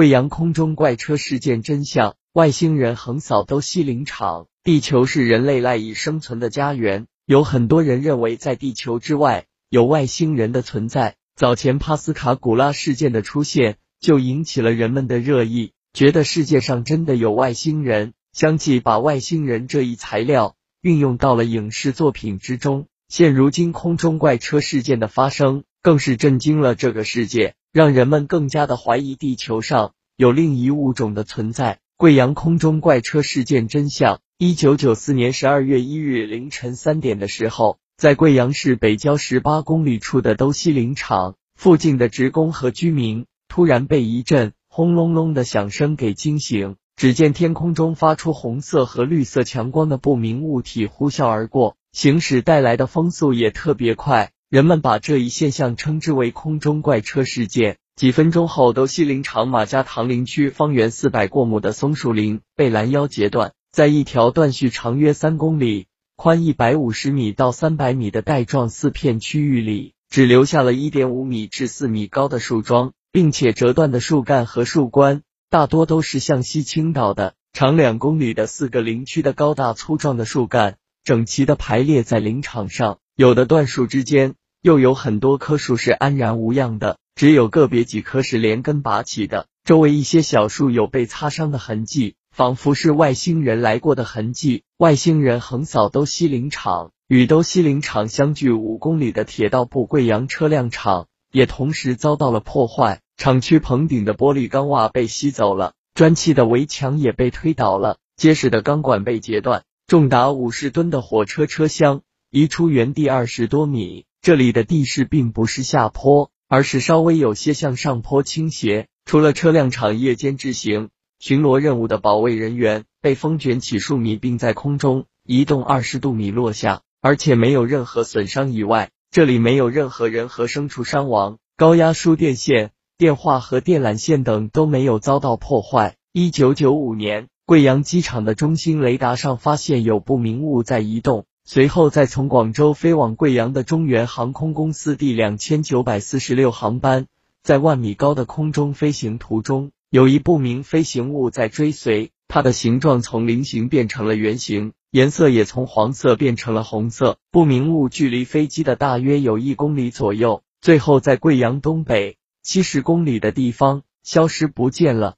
贵阳空中怪车事件真相：外星人横扫都西林场。地球是人类赖以生存的家园，有很多人认为在地球之外有外星人的存在。早前帕斯卡古拉事件的出现就引起了人们的热议，觉得世界上真的有外星人。相继把外星人这一材料运用到了影视作品之中。现如今空中怪车事件的发生，更是震惊了这个世界，让人们更加的怀疑地球上有另一物种的存在。贵阳空中怪车事件真相。一九九四年十二月一日凌晨三点的时候，在贵阳市北郊十八公里处的都西林场附近的职工和居民，突然被一阵轰隆隆的响声给惊醒。只见天空中发出红色和绿色强光的不明物体呼啸而过，行驶带来的风速也特别快。人们把这一现象称之为空中怪车事件。几分钟后，都西林场马家塘林区方圆四百过亩的松树林被拦腰截断。在一条断续长约三公里、宽一百五十米到三百米的带状四片区域里，只留下了一点五米至四米高的树桩，并且折断的树干和树冠大多都是向西倾倒的。长两公里的四个林区的高大粗壮的树干，整齐的排列在林场上，有的断树之间又有很多棵树是安然无恙的，只有个别几棵是连根拔起的，周围一些小树有被擦伤的痕迹。仿佛是外星人来过的痕迹。外星人横扫都西林场，与都西林场相距五公里的铁道部贵阳车辆厂也同时遭到了破坏。厂区棚顶的玻璃钢瓦被吸走了，砖砌的围墙也被推倒了，结实的钢管被截断，重达五十吨的火车车厢移出原地二十多米。这里的地势并不是下坡，而是稍微有些向上坡倾斜。除了车辆厂夜间执行。巡逻任务的保卫人员被风卷起数米，并在空中移动二十度米落下，而且没有任何损伤以外，这里没有任何人和牲畜伤亡。高压输电线、电话和电缆线等都没有遭到破坏。一九九五年，贵阳机场的中心雷达上发现有不明物在移动，随后在从广州飞往贵阳的中原航空公司第两千九百四十六航班，在万米高的空中飞行途中。有一不明飞行物在追随，它的形状从菱形变成了圆形，颜色也从黄色变成了红色。不明物距离飞机的大约有一公里左右，最后在贵阳东北七十公里的地方消失不见了。